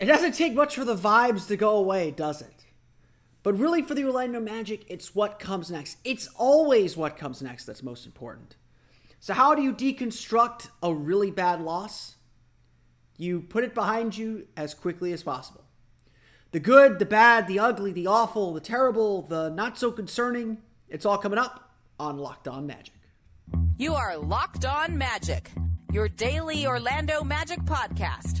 It doesn't take much for the vibes to go away, does it? But really, for the Orlando Magic, it's what comes next. It's always what comes next that's most important. So, how do you deconstruct a really bad loss? You put it behind you as quickly as possible. The good, the bad, the ugly, the awful, the terrible, the not so concerning, it's all coming up on Locked On Magic. You are Locked On Magic, your daily Orlando Magic podcast,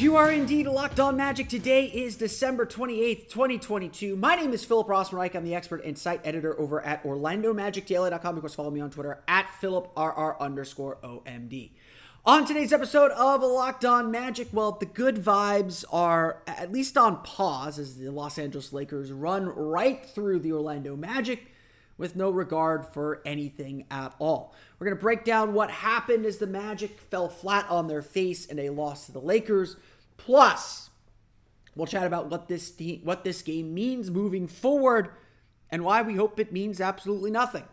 you are indeed locked on magic. Today is December 28th, 2022. My name is Philip Rossman-Reich. I'm the expert and site editor over at OrlandoMagicDaily.com. Of course, follow me on Twitter at PhilipRR underscore OMD. On today's episode of Locked On Magic, well, the good vibes are at least on pause as the Los Angeles Lakers run right through the Orlando Magic with no regard for anything at all. We're going to break down what happened as the Magic fell flat on their face in a loss to the Lakers. Plus, we'll chat about what this te- what this game means moving forward and why we hope it means absolutely nothing.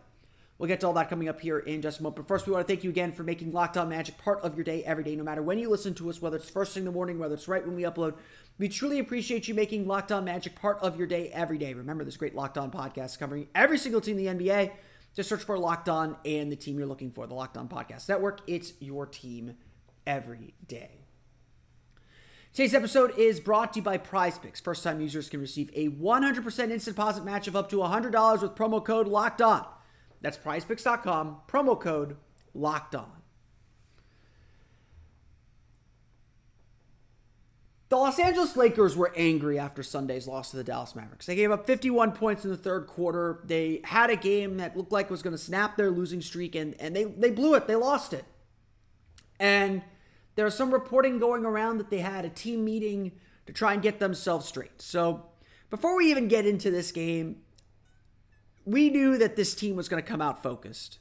We'll get to all that coming up here in just a moment. But first, we want to thank you again for making Locked On Magic part of your day every day, no matter when you listen to us, whether it's first thing in the morning, whether it's right when we upload. We truly appreciate you making Locked On Magic part of your day every day. Remember, this great Locked On podcast covering every single team in the NBA. Just search for Locked On and the team you're looking for, the Locked On Podcast Network. It's your team every day. Today's episode is brought to you by Prize Picks. First time users can receive a 100% instant deposit match of up to $100 with promo code LOCKED ON. That's prizepicks.com, promo code locked on. The Los Angeles Lakers were angry after Sunday's loss to the Dallas Mavericks. They gave up 51 points in the third quarter. They had a game that looked like was going to snap their losing streak, and, and they, they blew it. They lost it. And there was some reporting going around that they had a team meeting to try and get themselves straight. So before we even get into this game, we knew that this team was going to come out focused.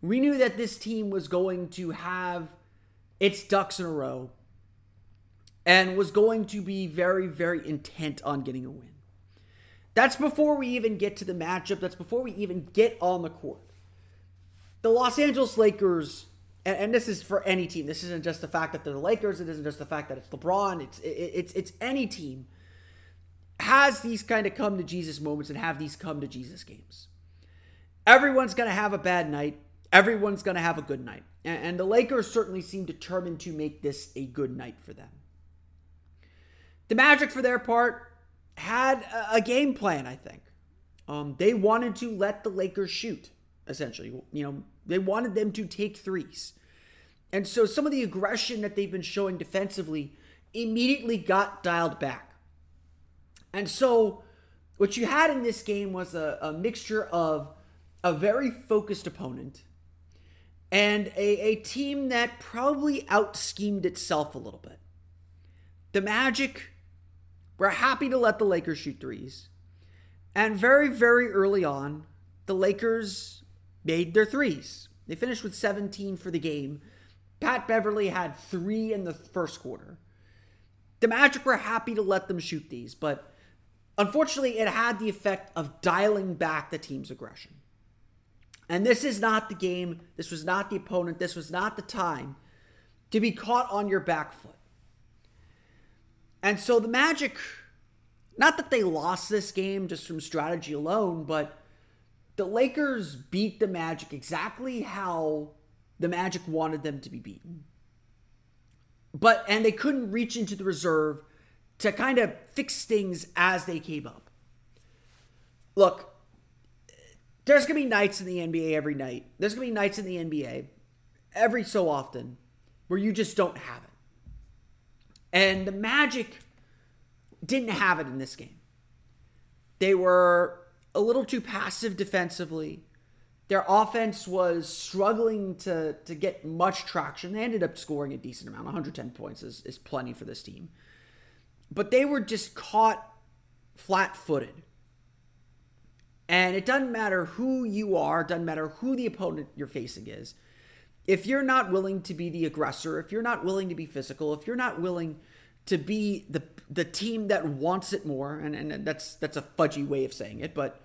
We knew that this team was going to have its ducks in a row and was going to be very, very intent on getting a win. That's before we even get to the matchup. That's before we even get on the court. The Los Angeles Lakers, and, and this is for any team. This isn't just the fact that they're the Lakers. It isn't just the fact that it's LeBron. It's it, it's it's any team has these kind of come to Jesus moments and have these come to Jesus games. Everyone's going to have a bad night. Everyone's going to have a good night. And, the Lakers certainly seem determined to make this a good night for them. The Magic, for their part, had a, a game plan, I think. Um, they wanted to let the Lakers shoot, essentially. You know, they wanted them to take threes. And so some of the aggression that they've been showing defensively immediately got dialed back. And so what you had in this game was a, a mixture of a very focused opponent and a, a team that probably out schemed itself a little bit. The Magic were happy to let the Lakers shoot threes. And very, very early on, the Lakers made their threes. They finished with 17 for the game. Pat Beverley had three in the first quarter. The Magic were happy to let them shoot these, but unfortunately, it had the effect of dialing back the team's aggression. And this is not the game. This was not the opponent. This was not the time to be caught on your back foot. And so the Magic, not that they lost this game just from strategy alone, but the Lakers beat the Magic exactly how the Magic wanted them to be beaten. But, and they couldn't reach into the reserve to kind of fix things as they came up. Look, there's going to be nights in the NBA every night. There's going to be nights in the NBA every so often where you just don't have it. And the Magic didn't have it in this game. They were a little too passive defensively. Their offense was struggling to, to get much traction. They ended up scoring a decent amount. 110 points is, is plenty for this team. But they were just caught flat footed. And it doesn't matter who you are, doesn't matter who the opponent you're facing is. If you're not willing to be the aggressor, if you're not willing to be physical, if you're not willing to be the the team that wants it more, and, and that's that's a fudgy way of saying it, but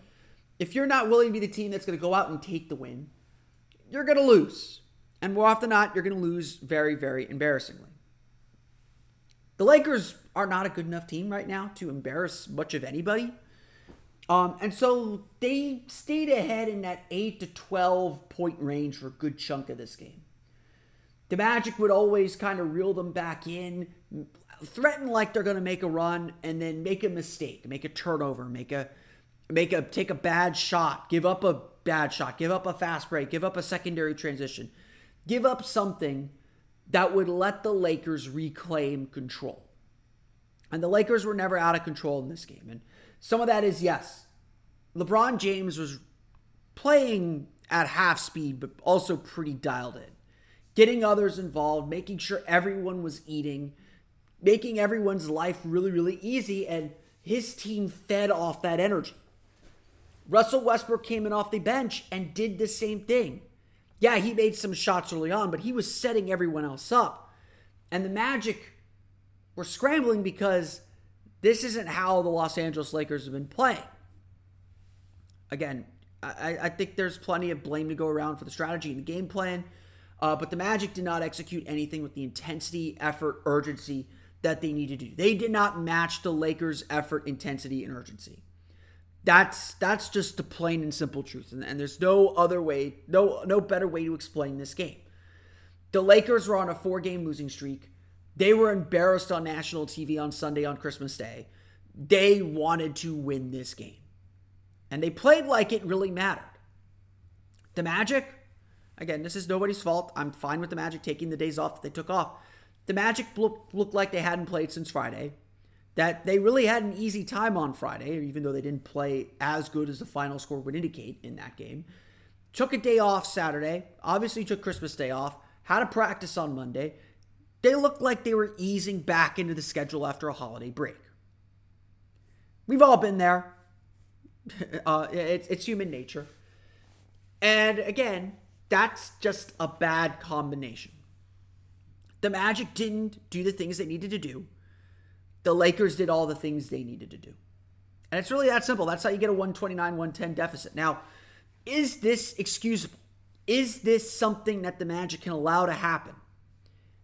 if you're not willing to be the team that's going to go out and take the win, you're going to lose. And more often than not, you're going to lose very, very embarrassingly. The Lakers are not a good enough team right now to embarrass much of anybody. Um, and so they stayed ahead in that 8 to 12 point range for a good chunk of this game. The Magic would always kind of reel them back in, threaten like they're going to make a run, and then make a mistake, make a turnover, make a make a take a bad shot, give up a bad shot, give up a fast break, give up a secondary transition, give up something that would let the Lakers reclaim control. And the Lakers were never out of control in this game. And some of that is yes, LeBron James was playing at half speed, but also pretty dialed in, getting others involved, making sure everyone was eating, making everyone's life really, really easy. And his team fed off that energy. Russell Westbrook came in off the bench and did the same thing. Yeah, he made some shots early on, but he was setting everyone else up. And the Magic were scrambling because this isn't how the Los Angeles Lakers have been playing. Again, I, I think there's plenty of blame to go around for the strategy and the game plan, uh, but the Magic did not execute anything with the intensity, effort, urgency that they needed to do. They did not match the Lakers' effort, intensity, and urgency. That's that's just the plain and simple truth, and, and there's no other way, no no better way to explain this game. The Lakers were on a four-game losing streak. They were embarrassed on national TV on Sunday on Christmas Day. They wanted to win this game, and they played like it really mattered. The Magic, again, this is nobody's fault. I'm fine with the Magic taking the days off that they took off. The Magic looked, looked like they hadn't played since Friday that they really had an easy time on Friday, even though they didn't play as good as the final score would indicate in that game. Took a day off Saturday, obviously took Christmas Day off, had a practice on Monday. They looked like they were easing back into the schedule after a holiday break. We've all been there. Uh, it's, it's human nature. And again, that's just a bad combination. The Magic didn't do the things they needed to do the Lakers did all the things they needed to do. And it's really that simple. That's how you get a 129 110 deficit. Now, is this excusable? Is this something that the Magic can allow to happen?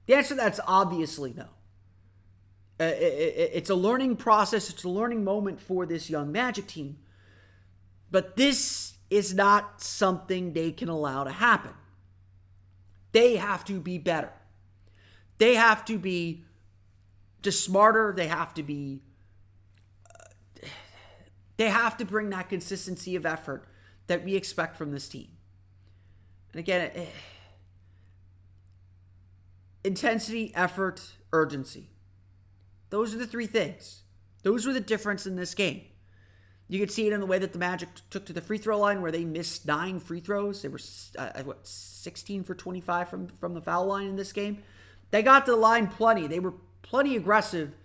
The answer to that's obviously no. Uh, it's a learning process, it's a learning moment for this young Magic team. But this is not something they can allow to happen. They have to be better. They have to be just smarter. They have to be. Uh, they have to bring that consistency of effort that we expect from this team. And again, eh, intensity, effort, urgency. Those are the three things. Those were the difference in this game. You could see it in the way that the Magic took to the free throw line, where they missed nine free throws. They were uh, what 16 for 25 from from the foul line in this game. They got to the line plenty. They were plenty aggressive,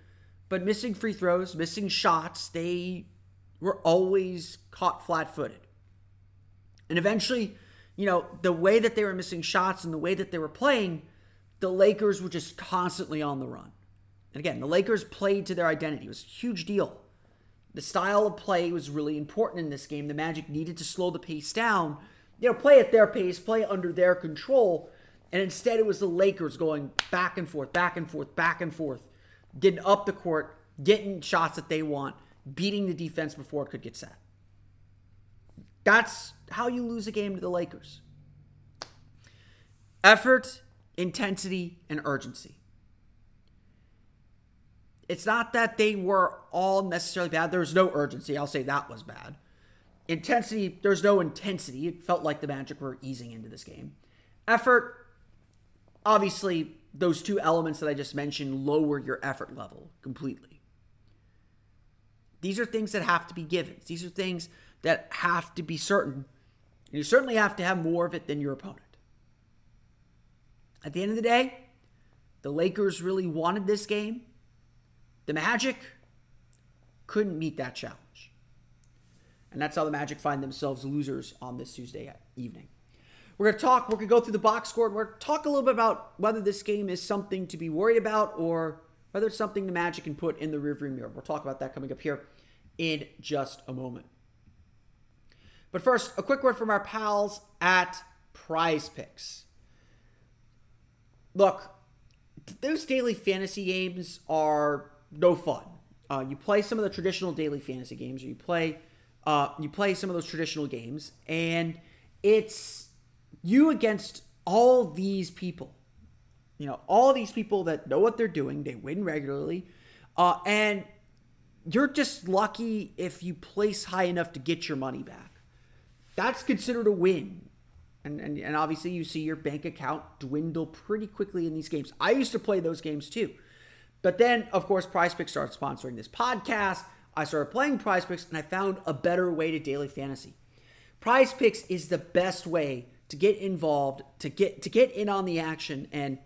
but missing free throws, missing shots. They were always caught flat-footed. And eventually, you know, the way that they were missing shots and the way that they were playing, the Lakers were just constantly on the run. And again, the Lakers played to their identity. It was a huge deal. The style of play was really important in this game. The Magic needed to slow the pace down, you know, play at their pace, play under their control. And instead, it was the Lakers going back and forth, back and forth, back and forth, getting up the court, getting shots that they want, beating the defense before it could get set. That's how you lose a game to the Lakers. Effort, intensity, and urgency. It's not that they were all necessarily bad. There was no urgency. I'll say that was bad. Intensity, there's no intensity. It felt like the Magic were easing into this game. Effort, obviously, those two elements that I just mentioned lower your effort level completely. These are things that have to be given. These are things that have to be certain. And you certainly have to have more of it than your opponent. At the end of the day, the Lakers really wanted this game. The Magic couldn't meet that challenge. And that's how the Magic find themselves losers on this Tuesday evening. We're going to talk, we're going to go through the box score, and we're going to talk a little bit about whether this game is something to be worried about or whether it's something the Magic can put in the rearview mirror. We'll talk about that coming up here in just a moment. But first, a quick word from our pals at Prize Picks. Look, those daily fantasy games are no fun. Uh, you play some of the traditional daily fantasy games, or you play uh, you play some of those traditional games, and it's you against all these people. You know, all these people that know what they're doing. They win regularly, uh, and you're just lucky if you place high enough to get your money back. That's considered a win. And, and, and obviously, you see your bank account dwindle pretty quickly in these games. I used to play those games too. But then, of course, Prize Picks started sponsoring this podcast. I started playing Prize Picks and I found a better way to daily fantasy. Prize Picks is the best way to get involved, to get to get in on the action and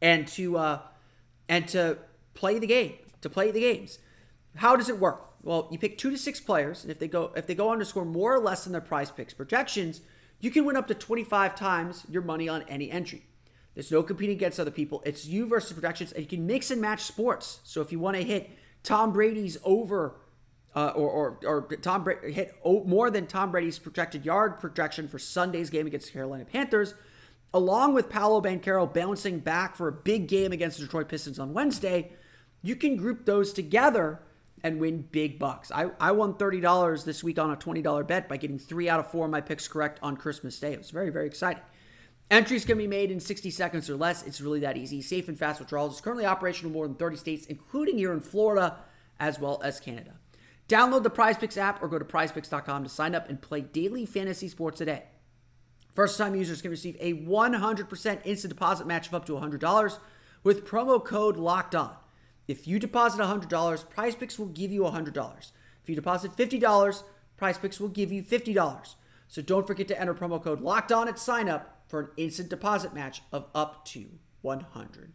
and to uh and to play the game, to play the games. How does it work? Well, you pick 2 to 6 players and if they go if they go on to score more or less than their Prize Picks projections, you can win up to 25 times your money on any entry. There's no competing against other people. It's you versus projections, and you can mix and match sports. So if you want to hit Tom Brady's over, uh, or, or, or Tom Bra- hit more than Tom Brady's projected yard projection for Sunday's game against the Carolina Panthers, along with Paolo Banchero bouncing back for a big game against the Detroit Pistons on Wednesday, you can group those together and win big bucks. I, I won $30 this week on a $20 bet by getting three out of four of my picks correct on Christmas Day. It was very, very exciting. Entries can be made in 60 seconds or less. It's really that easy. Safe and fast withdrawals is currently operational in more than 30 states, including here in Florida as well as Canada. Download the PrizePicks app or go to prizepicks.com to sign up and play daily fantasy sports today. First time users can receive a 100% instant deposit match of up to $100 with promo code LOCKED ON. If you deposit $100, PrizePicks will give you $100. If you deposit $50, PrizePicks will give you $50. So don't forget to enter promo code LOCKED ON at sign up for an instant deposit match of up to $100.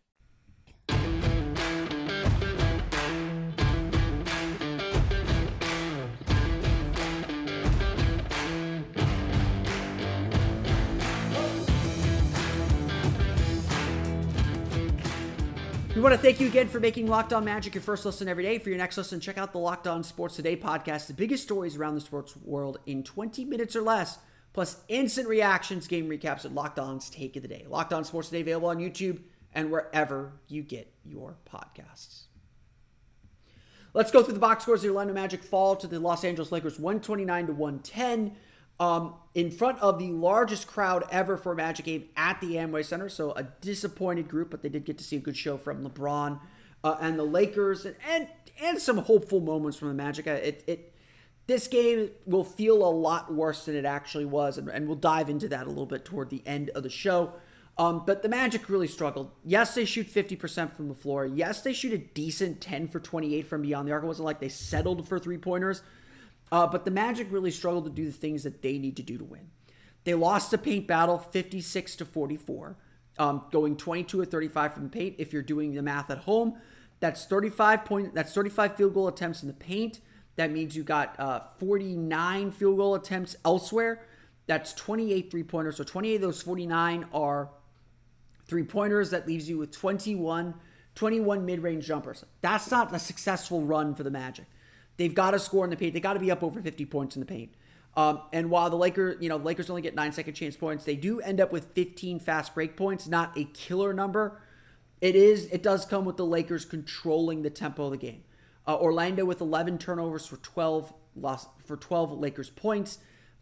We want to thank you again for making Locked On Magic your first listen every day. For your next listen, check out the Locked On Sports Today podcast, the biggest stories around the sports world in 20 minutes or less, plus instant reactions, game recaps, and Locked On's Take of the Day. Locked On Sports Today available on YouTube and wherever you get your podcasts. let's go through the box scores. The Orlando Magic fall to the Los Angeles Lakers 129 to 110. Um, in front of the largest crowd ever for a Magic game at the Amway Center. So a disappointed group, but they did get to see a good show from LeBron uh, and the Lakers, and, and and some hopeful moments from the Magic. Uh, it, it this game will feel a lot worse than it actually was, and, and we'll dive into that a little bit toward the end of the show. Um, but the Magic really struggled. Yes, they shoot 50% from the floor. Yes, they shoot a decent 10 for 28 from beyond the arc. It wasn't like they settled for three pointers. Uh, but the Magic really struggled to do the things that they need to do to win. They lost the paint battle 56 to 44, um, going 22 or 35 from the paint. If you're doing the math at home, that's 35 point. That's 35 field goal attempts in the paint. That means you got uh, 49 field goal attempts elsewhere. That's 28 three pointers. So 28 of those 49 are three pointers. That leaves you with 21, 21 mid range jumpers. That's not a successful run for the Magic. They've got to score in the paint. They got to be up over 50 points in the paint. Um, and while the Lakers, you know, Lakers only get nine second chance points, they do end up with 15 fast break points. Not a killer number. It is. It does come with the Lakers controlling the tempo of the game. Uh, Orlando with 11 turnovers for 12 lost for 12 Lakers points.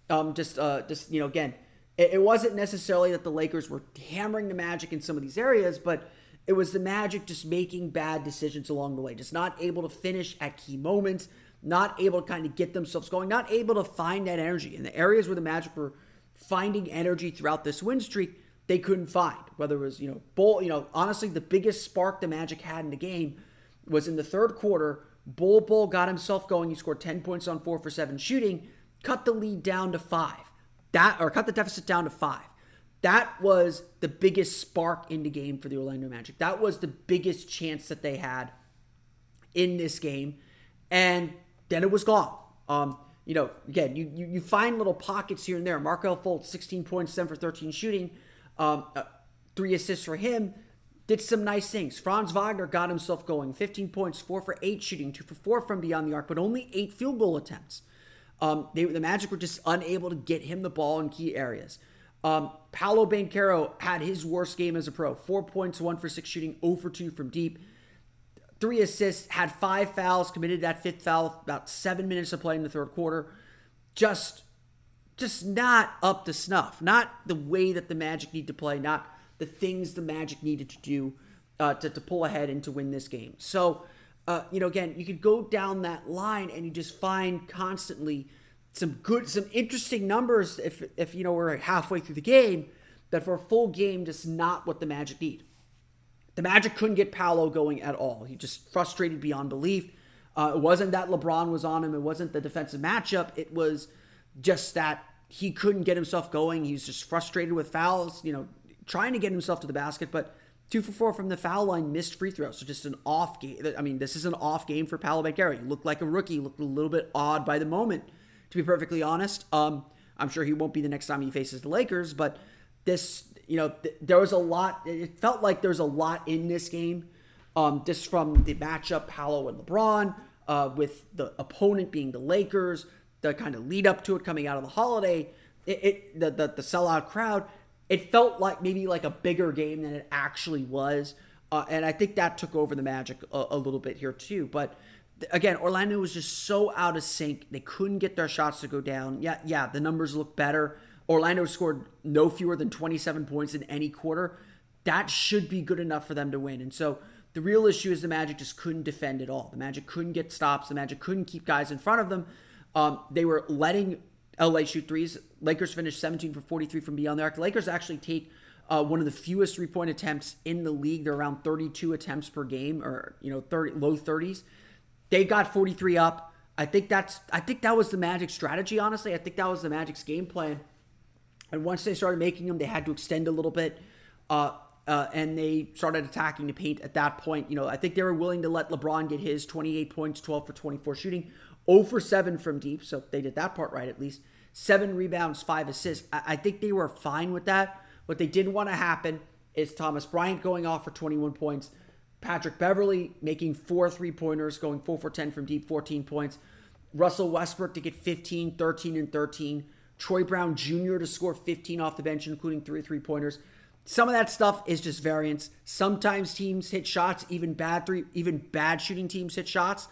Um, just, uh, just you know, again, it, it wasn't necessarily that the Lakers were hammering the Magic in some of these areas, but it was the Magic just making bad decisions along the way, just not able to finish at key moments not able to kind of get themselves going, not able to find that energy. In the areas where the Magic were finding energy throughout this win streak, they couldn't find. Whether it was, you know, Bol, you know, honestly, the biggest spark the Magic had in the game was in the third quarter. Bol Bol got himself going. He scored 10 points on four for seven shooting, cut the lead down to five. That or cut the deficit down to five. That was the biggest spark in the game for the Orlando Magic. That was the biggest chance that they had in this game. And then it was gone. Um, you know, again, you, you, you find little pockets here and there. Markelle Fultz, 16 points, 7 for 13 shooting, um, uh, three assists for him. Did some nice things. Franz Wagner got himself going. 15 points, 4 for 8 shooting, 2 for 4 from beyond the arc, but only 8 field goal attempts. Um, they, the Magic were just unable to get him the ball in key areas. Um, Paolo Banchero had his worst game as a pro. 4 points, 1 for 6 shooting, 0 for 2 from deep three assists, had five fouls, committed that fifth foul about seven minutes of play in the third quarter. Just, just not up to snuff. Not the way that the Magic need to play. Not the things the Magic needed to do uh, to, to pull ahead and to win this game. So, uh, you know, again, you could go down that line and you just find constantly some good, some interesting numbers. If if you know we're halfway through the game, that for a full game, just not what the Magic need. The Magic couldn't get Paolo going at all. He just frustrated beyond belief. Uh, it wasn't that LeBron was on him. It wasn't the defensive matchup. It was just that he couldn't get himself going. He was just frustrated with fouls, you know, trying to get himself to the basket, but two for four from the foul line, missed free throws. So just an off game. I mean, this is an off game for Paolo Banchero. He looked like a rookie, looked a little bit odd by the moment, to be perfectly honest. Um, I'm sure he won't be the next time he faces the Lakers, but this you know, th- there was a lot. It felt like there was a lot in this game, um, just from the matchup, Paolo and LeBron, uh, with the opponent being the Lakers, the kind of lead up to it coming out of the holiday, it, it the, the the sellout crowd. It felt like maybe like a bigger game than it actually was, uh, and I think that took over the Magic a, a little bit here too. But again, Orlando was just so out of sync; they couldn't get their shots to go down. Yeah, yeah, the numbers look better Orlando scored no fewer than 27 points in any quarter. That should be good enough for them to win. And so the real issue is the Magic just couldn't defend at all. The Magic couldn't get stops. The Magic couldn't keep guys in front of them. Um, they were letting LA shoot threes. Lakers finished 17 for 43 from beyond the arc. Lakers actually take uh, one of the fewest three point attempts in the league. They're around 32 attempts per game, or you know, 30 low 30s. They got 43 up. I think that's. I think that was the Magic strategy. Honestly, I think that was the Magic's game plan. And once they started making them, they had to extend a little bit. Uh, uh, and they started attacking the paint at that point. You know, I think they were willing to let LeBron get his 28 points, 12 for 24 shooting, 0 for 7 from deep. So they did that part right at least. Seven rebounds, five assists. I, I think they were fine with that. What they didn't want to happen is Thomas Bryant going off for 21 points, Patrick Beverley making four three pointers, going 4 for 10 from deep, 14 points, Russell Westbrook to get 15, 13, and 13. Troy Brown Jr. to score 15 off the bench, including three three pointers. Some of that stuff is just variance. Sometimes teams hit shots, even bad three, even bad shooting teams hit shots.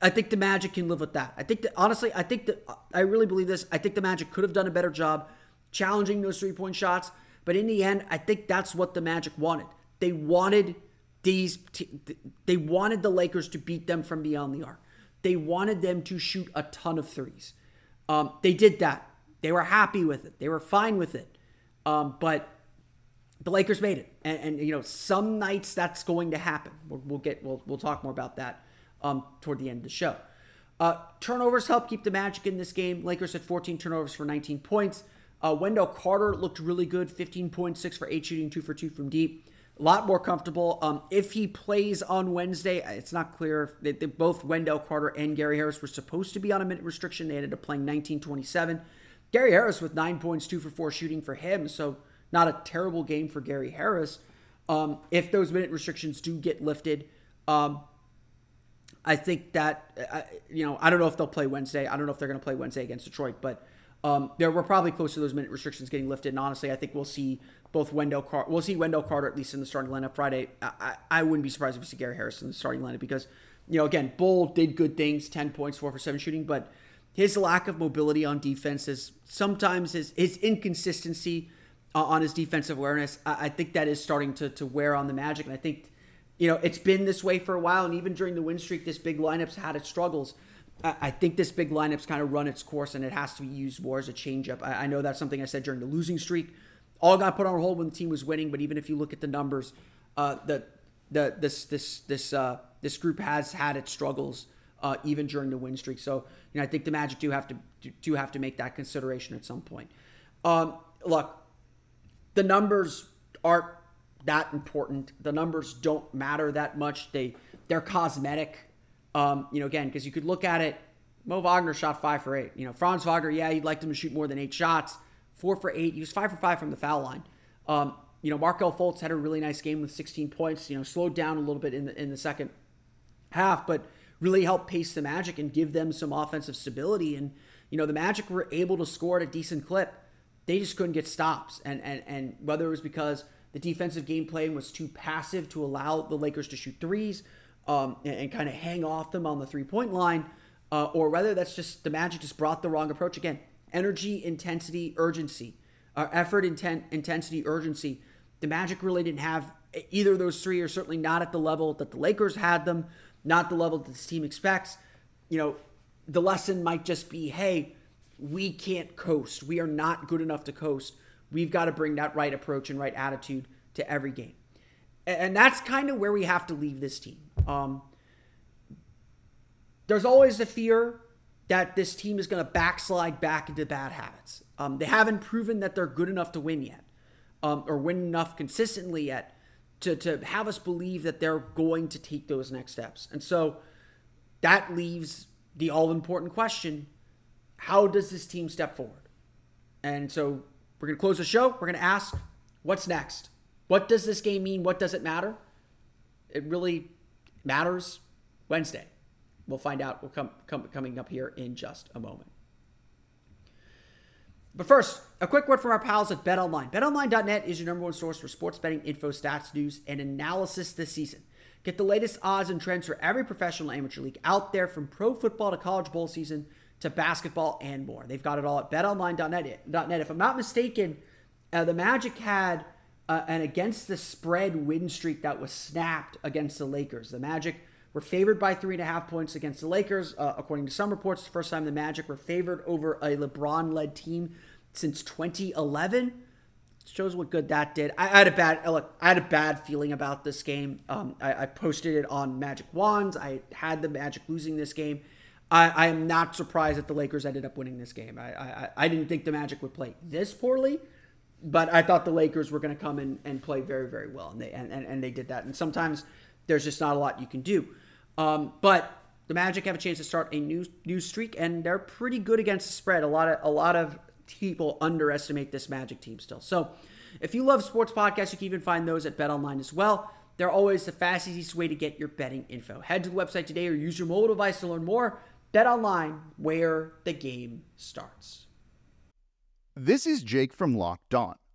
I think the Magic can live with that. I think that honestly, I think that I really believe this. I think the Magic could have done a better job challenging those three point shots, but in the end, I think that's what the Magic wanted. They wanted these. They wanted the Lakers to beat them from beyond the arc. They wanted them to shoot a ton of threes. Um, they did that. They were happy with it. They were fine with it. Um, but the Lakers made it, and, and, you know some nights that's going to happen. We'll, we'll get we'll we'll talk more about that um, toward the end of the show. Uh, turnovers help keep the Magic in this game. Lakers had 14 turnovers for 19 points. Uh, Wendell Carter looked really good, 15.6 for 8 shooting, 2 for 2 from deep. A lot more comfortable. Um, if he plays on Wednesday, it's not clear. They, both Wendell Carter and Gary Harris were supposed to be on a minute restriction. They ended up playing 19-27. Gary Harris with 9 points, 2 for 4 shooting for him, so not a terrible game for Gary Harris. Um, if those minute restrictions do get lifted, um, I think that uh, you know I don't know if they'll play Wednesday. I don't know if they're going to play Wednesday against Detroit, but um, there we're probably close to those minute restrictions getting lifted. And honestly, I think we'll see both Wendell Carter. We'll see Wendell Carter at least in the starting lineup Friday. I, I, I wouldn't be surprised if we see Gary Harris in the starting lineup because you know again Bol did good things, ten points, four for seven shooting, but his lack of mobility on defense is sometimes his his inconsistency uh, on his defensive awareness. I, I think that is starting to to wear on the Magic, and I think you know, it's been this way for a while, and even during the win streak, this big lineup's had its struggles. I think this big lineup's kind of run its course, and it has to be used more as a changeup. I know that's something I said during the losing streak. All got put on hold when the team was winning, but even if you look at the numbers, uh, the the this this this uh, this group has had its struggles uh, even during the win streak. So you know, I think the Magic do have to do have to make that consideration at some point. Um, look, the numbers aren't that important. The numbers don't matter that much. They they're cosmetic. Um, you know, again, because you could look at it. Mo Wagner shot five for eight. You know, Franz Wagner, yeah, you'd like him to shoot more than eight shots. Four for eight. He was five for five from the foul line. Um, you know, Markelle Fultz had a really nice game with 16 points. You know, slowed down a little bit in the in the second half, but really helped pace the Magic and give them some offensive stability. And you know, the Magic were able to score at a decent clip. They just couldn't get stops. And and and whether it was because the defensive game plan was too passive to allow the Lakers to shoot threes um, and, and kind of hang off them on the three point line, uh, or whether that's just the Magic just brought the wrong approach. Again, energy, intensity, urgency, uh, effort, intent, intensity, urgency. The Magic really didn't have either of those three, or certainly not at the level that the Lakers had them, not the level that this team expects. You know, the lesson might just be hey, we can't coast. We are not good enough to coast. We've got to bring that right approach and right attitude to every game. And that's kind of where we have to leave this team. Um, there's always the fear that this team is going to backslide back into bad habits. Um, they haven't proven that they're good enough to win yet, um, or win enough consistently yet to, to have us believe that they're going to take those next steps. And so that leaves the all important question how does this team step forward? And so we're going to close the show. We're going to ask, what's next? What does this game mean? What does it matter? It really matters Wednesday. We'll find out. We'll come, come coming up here in just a moment. But first, a quick word from our pals at BetOnline. BetOnline.net is your number one source for sports betting info, stats, news, and analysis this season. Get the latest odds and trends for every professional amateur league out there from pro football to college bowl season to basketball and more. They've got it all at betonline.net. If I'm not mistaken, uh, the Magic had uh, an against the spread win streak that was snapped against the Lakers. The Magic were favored by three and a half points against the Lakers. Uh, according to some reports, the first time the Magic were favored over a LeBron led team since 2011. Shows what good that did. I, had a bad look. I had a bad feeling about this game. Um, I, I posted it on Magic Wands. I had the Magic losing this game. I, I, am not surprised that the Lakers ended up winning this game. I, I, didn't think the Magic would play this poorly, but I thought the Lakers were going to come and play very, very well, and they and, and, and, they did that. And sometimes there's just not a lot you can do. Um, but the Magic have a chance to start a new new streak, and they're pretty good against the spread. A lot of a lot of people underestimate this Magic team still. So, if you love sports podcasts, you can even find those at BetOnline as well. They're always the fastest, easiest way to get your betting info. Head to the website today or use your mobile device to learn more. Bet online, where the game starts. This is Jake from Locked On.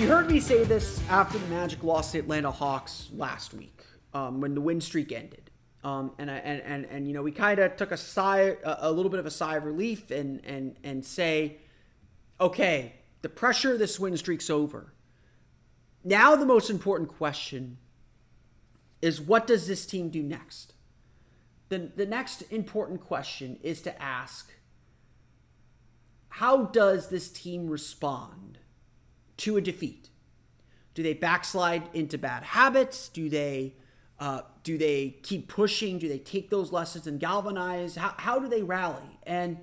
You heard me say this after the Magic lost the Atlanta Hawks last week, um, when the win streak ended. Um, and, I, and and and you know we kind of took a sigh, a, a little bit of a sigh of relief, and and and say, okay, the pressure of this win streak's over. Now the most important question is what does this team do next? The the next important question is to ask, how does this team respond? To a defeat? Do they backslide into bad habits? Do they uh, do they keep pushing? Do they take those lessons and galvanize? How, how do they rally? And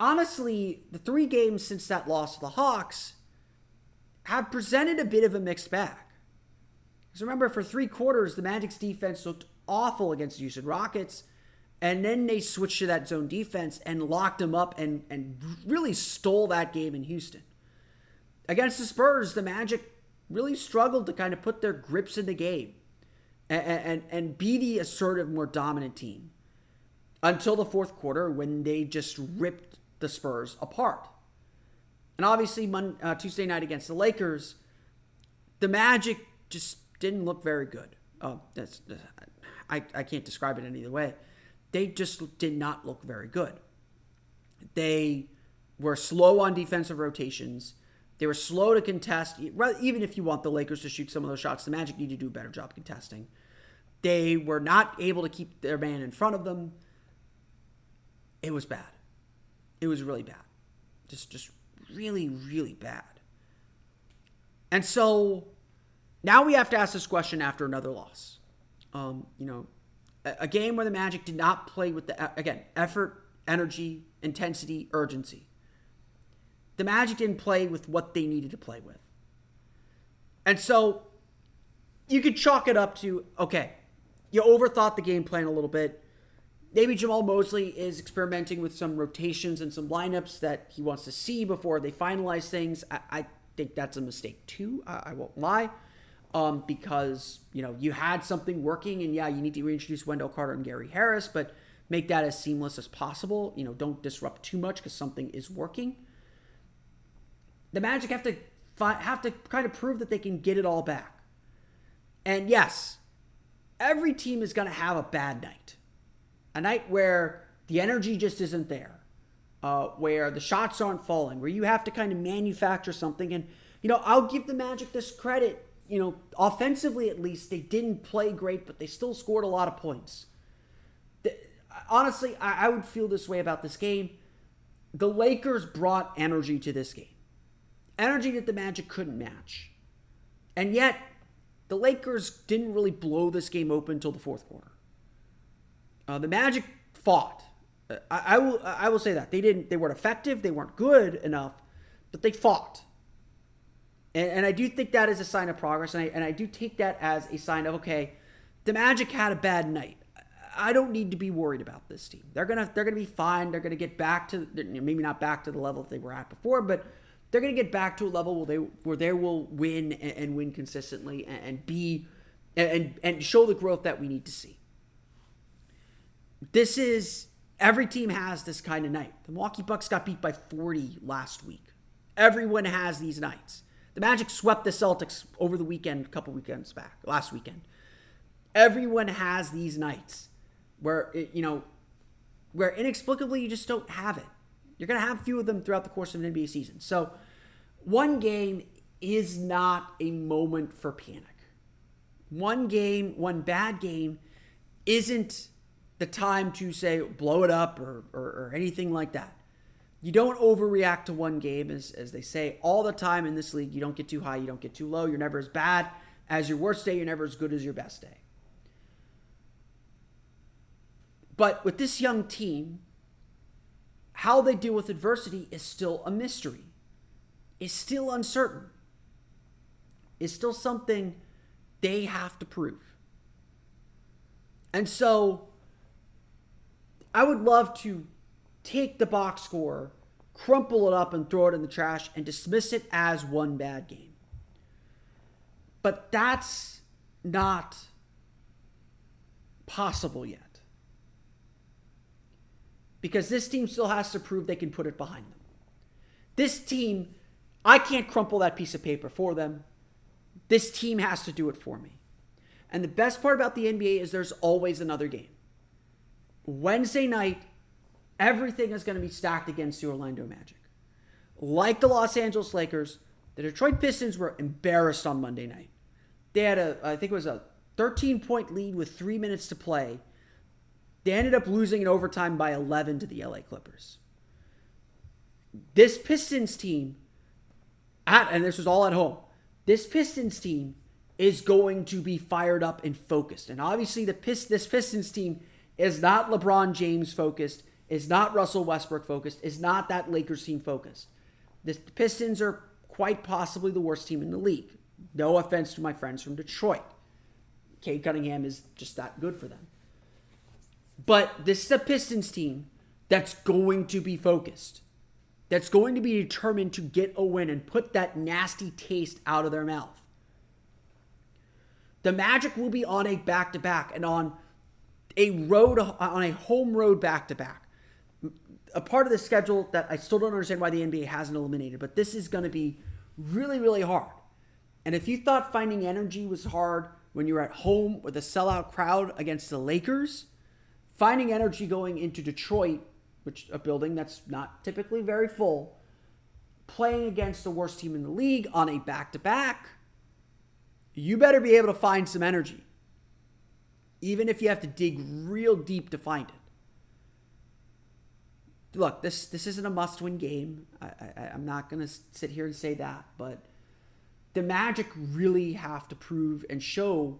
honestly, the three games since that loss to the Hawks have presented a bit of a mixed bag. Because remember, for three quarters, the Magic's defense looked awful against the Houston Rockets. And then they switched to that zone defense and locked them up and, and really stole that game in Houston. Against the Spurs, the Magic really struggled to kind of put their grips in the game and, and, and be the assertive, more dominant team until the fourth quarter when they just ripped the Spurs apart. And obviously, Monday, uh, Tuesday night against the Lakers, the Magic just didn't look very good. Uh, that's I, I can't describe it any other way. They just did not look very good. They were slow on defensive rotations. They were slow to contest. Even if you want the Lakers to shoot some of those shots, the Magic need to do a better job contesting. They were not able to keep their man in front of them. It was bad. It was really bad. Just, just really, really bad. And so now we have to ask this question after another loss. Um, you know, a, a game where the Magic did not play with the again effort, energy, intensity, urgency the Magic didn't play with what they needed to play with. And so you could chalk it up to okay, you overthought the game plan a little bit. Maybe Jamahl Mosley is experimenting with some rotations and some lineups that he wants to see before they finalize things. I, I think that's a mistake too. I, I won't lie. Um, because you know you had something working, and yeah, you need to reintroduce Wendell Carter and Gary Harris, but make that as seamless as possible. You know, don't disrupt too much because something is working the Magic have to have to kind of prove that they can get it all back. And yes, every team is going to have a bad night, a night where the energy just isn't there, uh, where the shots aren't falling, where you have to kind of manufacture something. And you know, I'll give the Magic this credit. You know, offensively at least, they didn't play great, but they still scored a lot of points. The, honestly, I, I would feel this way about this game. The Lakers brought energy to this game energy that the Magic couldn't match. And yet, the Lakers didn't really blow this game open until the fourth quarter. Uh, the Magic fought. Uh, I, I, will. I will say that they didn't. They weren't effective. They weren't good enough, but they fought. And, and I do think that is a sign of progress. And I, and I do take that as a sign of okay, the Magic had a bad night. I don't need to be worried about this team. They're gonna they're gonna be fine. They're gonna get back to maybe not back to the level that they were at before, but they're going to get back to a level where they where they will win and, and win consistently and, and be and and show the growth that we need to see. This is every team has this kind of night. The Milwaukee Bucks got beat by 40 last week. Everyone has these nights. The Magic swept the Celtics over the weekend, a couple weekends back, last weekend. Everyone has these nights where, it, you know, where inexplicably you just don't have it. You're going to have a few of them throughout the course of an NBA season. So, one game is not a moment for panic. One game, one bad game, isn't the time to say blow it up or, or, or anything like that. You don't overreact to one game, as, as they say all the time in this league. You don't get too high, you don't get too low. You're never as bad as your worst day, you're never as good as your best day. But with this young team, how they deal with adversity is still a mystery, is still uncertain, is still something they have to prove. And so I would love to take the box score, crumple it up, and throw it in the trash and dismiss it as one bad game. But that's not possible yet. Because this team still has to prove they can put it behind them. This team, I can't crumple that piece of paper for them. This team has to do it for me. And the best part about the NBA is there's always another game. Wednesday night, everything is going to be stacked against the Orlando Magic. Like the Los Angeles Lakers, the Detroit Pistons were embarrassed on Monday night. They had a, I think it was a 13 point lead with three minutes to play. They ended up losing in overtime by 11 to the LA Clippers. This Pistons team, at, and this was all at home, this Pistons team is going to be fired up and focused. And obviously, the Pist- this Pistons team is not LeBron James focused, is not Russell Westbrook focused, is not that Lakers team focused. The Pistons are quite possibly the worst team in the league. No offense to my friends from Detroit. Cade Cunningham is just that good for them. But this is a Pistons team that's going to be focused, that's going to be determined to get a win and put that nasty taste out of their mouth. The Magic will be on a back to back and on a road on a home road back to back. A part of the schedule that I still don't understand why the NBA hasn't eliminated, but this is going to be really really hard. And if you thought finding energy was hard when you're at home with a sellout crowd against the Lakers, finding energy going into Detroit, which a building that's not typically very full, playing against the worst team in the league on a back to back, you better be able to find some energy even if you have to dig real deep to find it. Look, this this isn't a must-win game. I, I, I'm not gonna sit here and say that, but the Magic really have to prove and show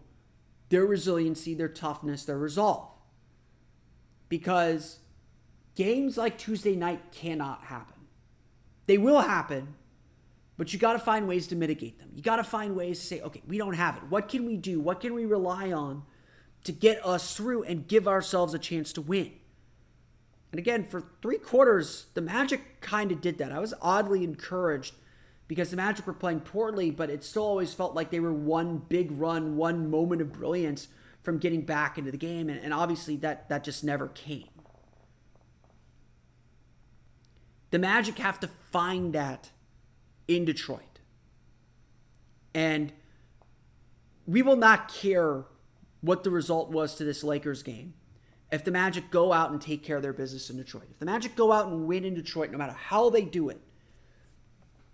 their resiliency, their toughness, their resolve, because games like Tuesday night cannot happen. They will happen, but you got to find ways to mitigate them. You got to find ways to say, okay, we don't have it. What can we do? What can we rely on to get us through and give ourselves a chance to win. And again, for three quarters, the Magic kind of did that. I was oddly encouraged because the Magic were playing poorly, but it still always felt like they were one big run, one moment of brilliance from getting back into the game. And, and obviously, that, that just never came. The Magic have to find that in Detroit. And we will not care what the result was to this Lakers game. If the Magic go out and take care of their business in Detroit, if the Magic go out and win in Detroit, no matter how they do it,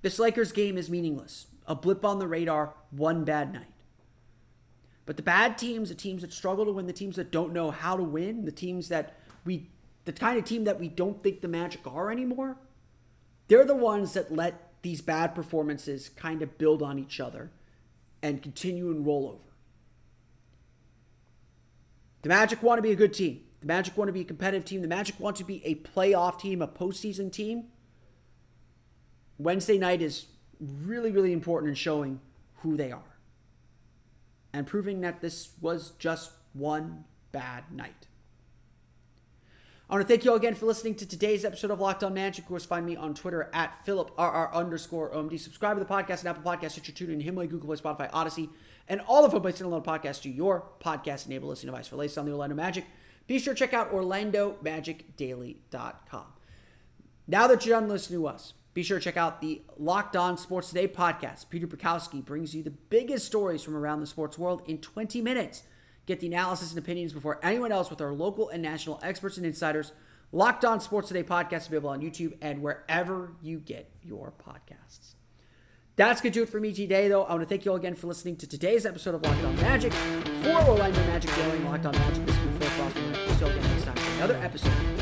this Lakers game is meaningless. A blip on the radar, one bad night. But the bad teams, the teams that struggle to win, the teams that don't know how to win, the teams that we, the kind of team that we don't think the Magic are anymore, they're the ones that let these bad performances kind of build on each other and continue and roll over. The Magic want to be a good team. The Magic want to be a competitive team. The Magic want to be a playoff team, a postseason team. Wednesday night is really, really important in showing who they are and proving that this was just one bad night. I want to thank you all again for listening to today's episode of Locked On Magic. Of course, find me on Twitter at PhilipRR underscore OMD. Subscribe to the podcast and Apple Podcasts, Stitcher, TuneIn, Himalaya, Google Play, Spotify, Odyssey, and all of our places to download podcast to your podcast enabled listening device for latest on the Orlando Magic. Be sure to check out OrlandoMagicDaily.com. Now that you're done listening to us, Be sure to check out the Locked On Sports Today podcast. Peter Bukowski brings you the biggest stories from around the sports world in 20 minutes. Get the analysis and opinions before anyone else with our local and national experts and insiders. Locked On Sports Today podcast available on YouTube and wherever you get your podcasts. That's going to do it for me today, though. I want to thank you all again for listening to today's episode of Locked On Magic. For Orlando Magic Daily Locked On Magic, this been Phil Crosby. We'll see you again next time for another episode